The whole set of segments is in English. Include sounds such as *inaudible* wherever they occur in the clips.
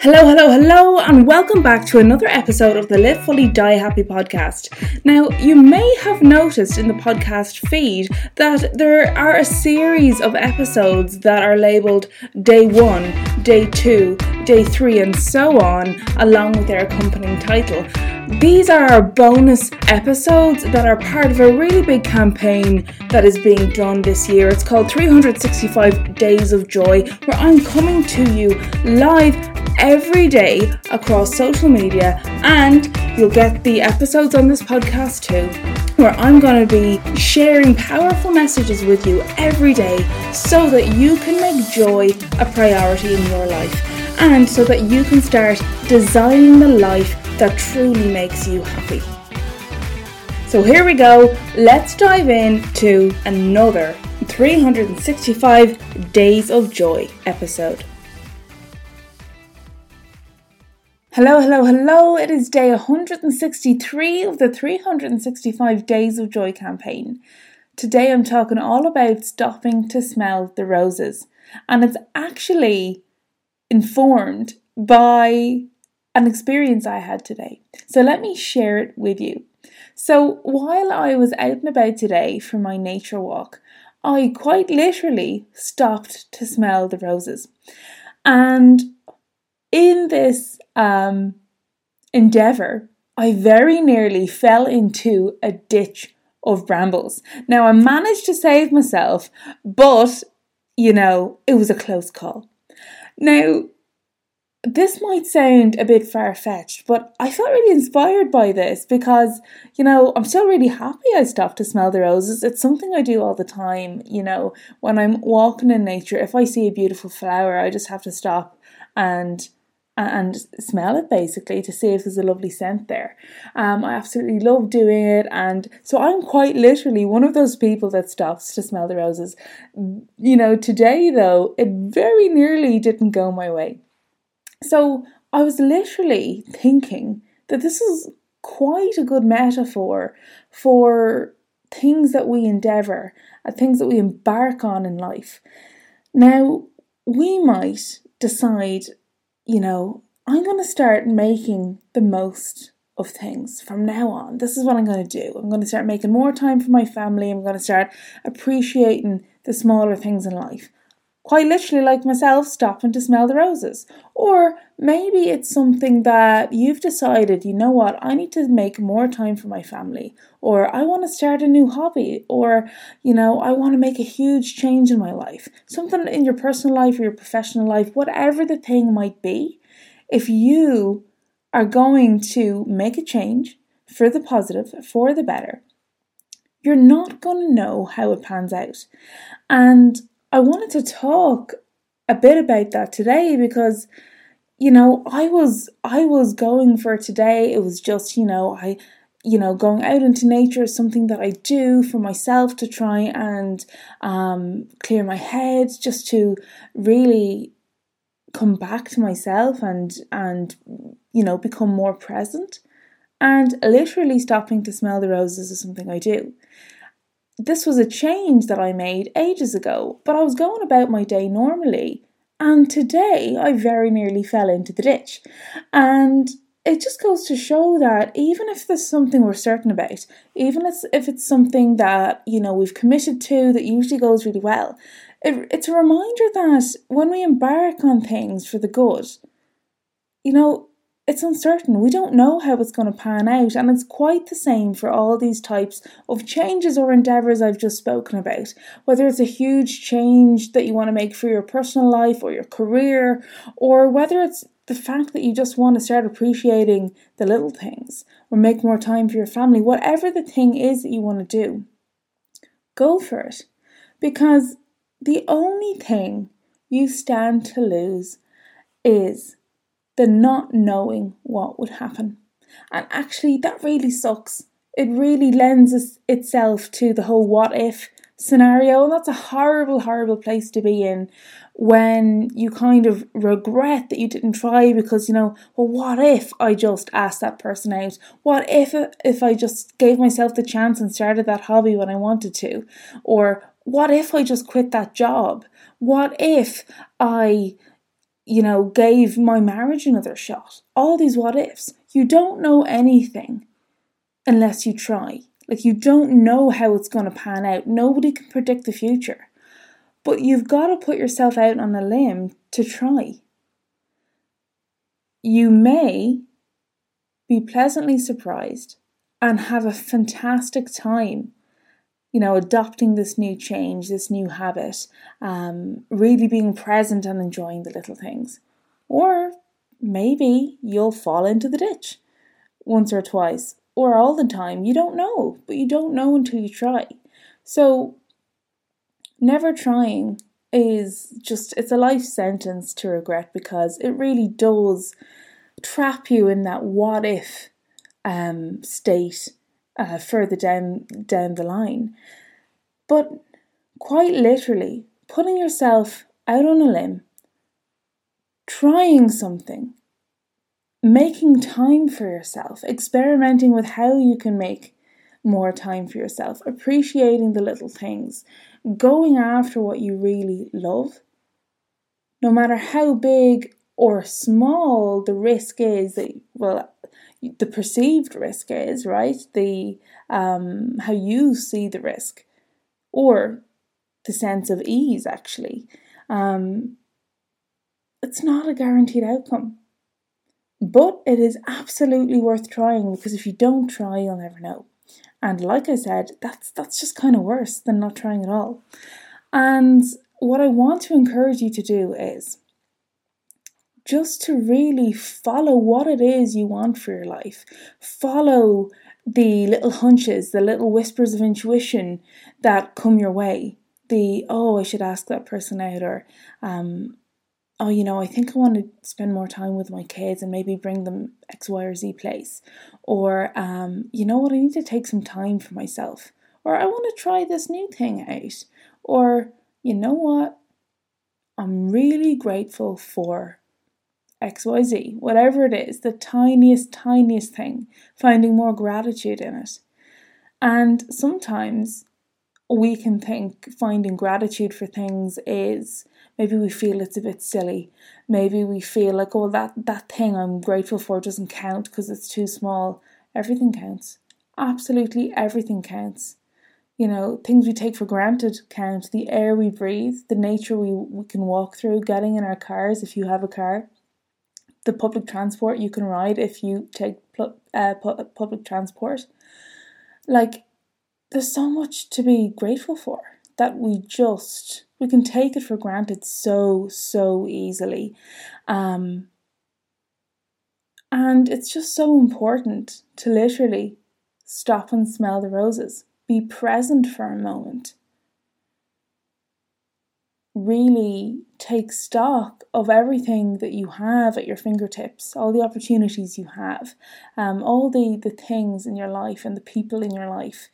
Hello, hello, hello, and welcome back to another episode of the Live Fully Die Happy podcast. Now, you may have noticed in the podcast feed that there are a series of episodes that are labeled day one, day two, day three, and so on, along with their accompanying title. These are our bonus episodes that are part of a really big campaign that is being done this year. It's called 365 Days of Joy, where I'm coming to you live every day across social media, and you'll get the episodes on this podcast too, where I'm going to be sharing powerful messages with you every day so that you can make joy a priority in your life and so that you can start designing the life that truly makes you happy. So here we go, let's dive into another 365 Days of Joy episode. Hello, hello, hello. It is day 163 of the 365 Days of Joy campaign. Today I'm talking all about stopping to smell the roses, and it's actually informed by an experience I had today. So let me share it with you. So while I was out and about today for my nature walk, I quite literally stopped to smell the roses. And in this um, endeavour, I very nearly fell into a ditch of brambles. Now, I managed to save myself, but you know, it was a close call. Now, this might sound a bit far fetched, but I felt really inspired by this because, you know, I'm still really happy I stopped to smell the roses. It's something I do all the time, you know, when I'm walking in nature. If I see a beautiful flower, I just have to stop and and smell it basically to see if there's a lovely scent there. Um, I absolutely love doing it, and so I'm quite literally one of those people that stops to smell the roses. You know, today though, it very nearly didn't go my way. So I was literally thinking that this is quite a good metaphor for things that we endeavour and things that we embark on in life. Now, we might decide you know, I'm going to start making the most of things from now on. This is what I'm going to do. I'm going to start making more time for my family. I'm going to start appreciating the smaller things in life. Quite literally, like myself, stopping to smell the roses. Or maybe it's something that you've decided, you know what, I need to make more time for my family. Or I want to start a new hobby. Or, you know, I want to make a huge change in my life. Something in your personal life or your professional life, whatever the thing might be. If you are going to make a change for the positive, for the better, you're not going to know how it pans out. And I wanted to talk a bit about that today because you know I was I was going for today. It was just you know I you know going out into nature is something that I do for myself to try and um, clear my head just to really come back to myself and and you know become more present and literally stopping to smell the roses is something I do this was a change that I made ages ago, but I was going about my day normally. And today I very nearly fell into the ditch. And it just goes to show that even if there's something we're certain about, even if it's something that, you know, we've committed to that usually goes really well, it, it's a reminder that when we embark on things for the good, you know, it's uncertain. We don't know how it's going to pan out, and it's quite the same for all these types of changes or endeavours I've just spoken about. Whether it's a huge change that you want to make for your personal life or your career, or whether it's the fact that you just want to start appreciating the little things or make more time for your family, whatever the thing is that you want to do, go for it. Because the only thing you stand to lose is the not knowing what would happen. And actually, that really sucks. It really lends itself to the whole what if scenario, and that's a horrible, horrible place to be in when you kind of regret that you didn't try because you know, well, what if I just asked that person out? What if if I just gave myself the chance and started that hobby when I wanted to? Or what if I just quit that job? What if I you know, gave my marriage another shot. All these what ifs. You don't know anything unless you try. Like, you don't know how it's going to pan out. Nobody can predict the future. But you've got to put yourself out on a limb to try. You may be pleasantly surprised and have a fantastic time you know, adopting this new change, this new habit, um, really being present and enjoying the little things. Or maybe you'll fall into the ditch once or twice or all the time. You don't know, but you don't know until you try. So, never trying is just, it's a life sentence to regret because it really does trap you in that what if um, state uh, further down down the line. But quite literally, putting yourself out on a limb, trying something, making time for yourself, experimenting with how you can make more time for yourself, appreciating the little things, going after what you really love, no matter how big or small the risk is that well the perceived risk is, right? The um, how you see the risk, or the sense of ease. Actually, um, it's not a guaranteed outcome, but it is absolutely worth trying because if you don't try, you'll never know. And like I said, that's that's just kind of worse than not trying at all. And what I want to encourage you to do is just to really follow what it is you want for your life. Follow the little hunches, the little whispers of intuition that come your way. The, oh, I should ask that person out, or, um, oh, you know, I think I want to spend more time with my kids and maybe bring them X, Y, or Z place. Or, um, you know what, I need to take some time for myself. Or I want to try this new thing out. Or, you know what, I'm really grateful for XYZ, whatever it is, the tiniest, tiniest thing, finding more gratitude in it. And sometimes we can think finding gratitude for things is maybe we feel it's a bit silly. Maybe we feel like, oh, that, that thing I'm grateful for doesn't count because it's too small. Everything counts. Absolutely everything counts. You know, things we take for granted count. The air we breathe, the nature we, we can walk through, getting in our cars if you have a car the public transport you can ride if you take uh, public transport. Like, there's so much to be grateful for that we just we can take it for granted so so easily um and it's just so important to literally stop and smell the roses be present for a moment really take stock of everything that you have at your fingertips, all the opportunities you have, um, all the, the things in your life and the people in your life,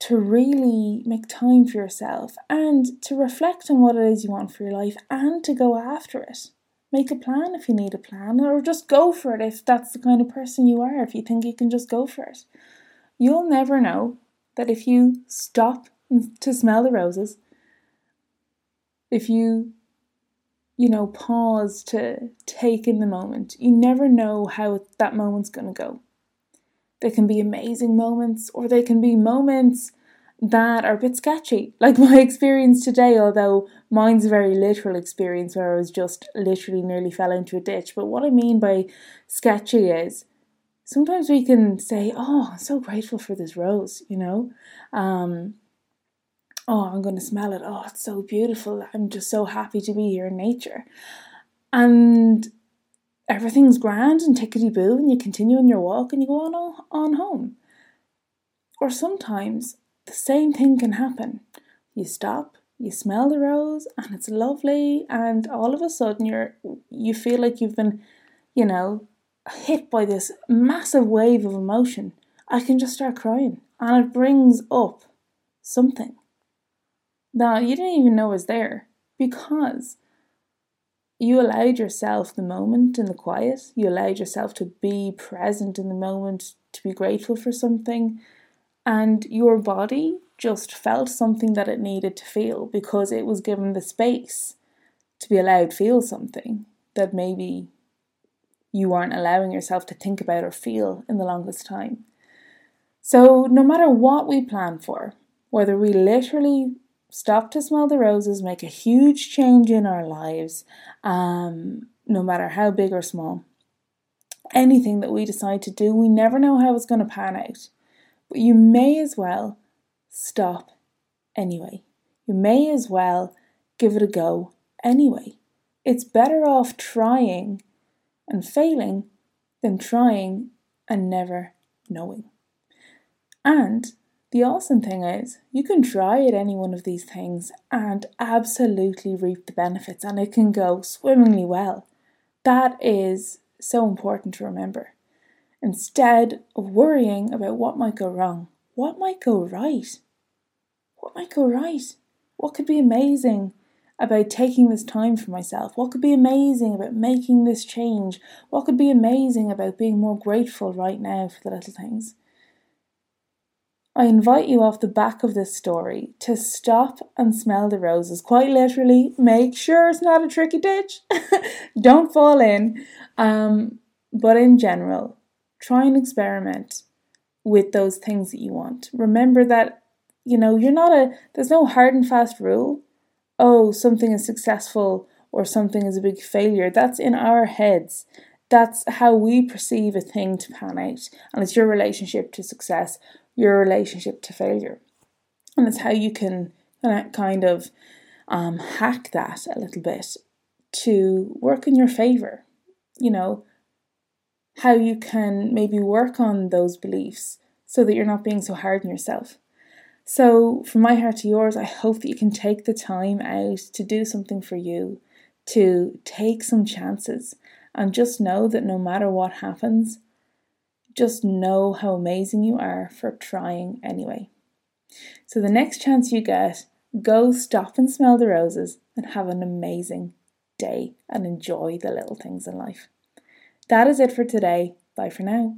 to really make time for yourself and to reflect on what it is you want for your life and to go after it. Make a plan if you need a plan, or just go for it if that's the kind of person you are, if you think you can just go for it. You'll never know that if you stop to smell the roses if you you know pause to take in the moment. You never know how that moment's going to go. They can be amazing moments or they can be moments that are a bit sketchy. *laughs* Like my experience today although mine's a very literal experience where i was just literally nearly fell into a ditch. But what i mean by sketchy is sometimes we can say oh i'm so grateful for this rose you know? Um, oh, I'm going to smell it. Oh, it's so beautiful. I'm just so happy to be here in nature. And everything's grand and tickety boo, and you continue on your walk and you go on, on home. Or sometimes the same thing can happen. You stop, you smell the rose, and it's lovely, and all of a sudden you're you feel like you've been, you know, hit by this massive wave of emotion. I can just start crying, and it brings up something that you didn't even know was there because you allowed yourself the moment in the quiet, you allowed yourself to be present in the moment, to be grateful for something, and your body just felt something that it needed to feel because it was given the space to be allowed to feel something. that maybe you weren't allowing yourself to think about or feel in the longest time. So, no matter what we plan for, whether we literally stop to smell the roses, make a huge change in our lives, um, no matter how big or small, anything that we decide to do, we never know how it's going to pan out. But you may as well stop anyway. You may as well give it a go anyway. It's better off trying and failing than trying and never knowing. And the awesome thing is, you can try at any one of these things and absolutely reap the benefits, and it can go swimmingly well. That is so important to remember. Instead of worrying about what might go wrong, what might go right? What might go right? What could be amazing about taking this time for myself? What could be amazing about making this change? What could be amazing about being more grateful right now for the little things? I invite you off the back of this story to stop and smell the roses. Quite literally, make sure it's not a tricky ditch. *laughs* Don't fall in. Um, but in general, try and experiment with those things that you want. Remember that, you know, you're not a, there's no hard and fast rule. Oh, something is successful or something is a big failure. That's in our heads. That's how we perceive a thing to pan out. And it's your relationship to success, your relationship to failure. And it's how you can kind of um, hack that a little bit to work in your favor. You know, how you can maybe work on those beliefs so that you're not being so hard on yourself. So, from my heart to yours, I hope that you can take the time out to do something for you, to take some chances, and just know that no matter what happens, just know how amazing you are for trying anyway. So, the next chance you get, go stop and smell the roses and have an amazing day and enjoy the little things in life. That is it for today. Bye for now.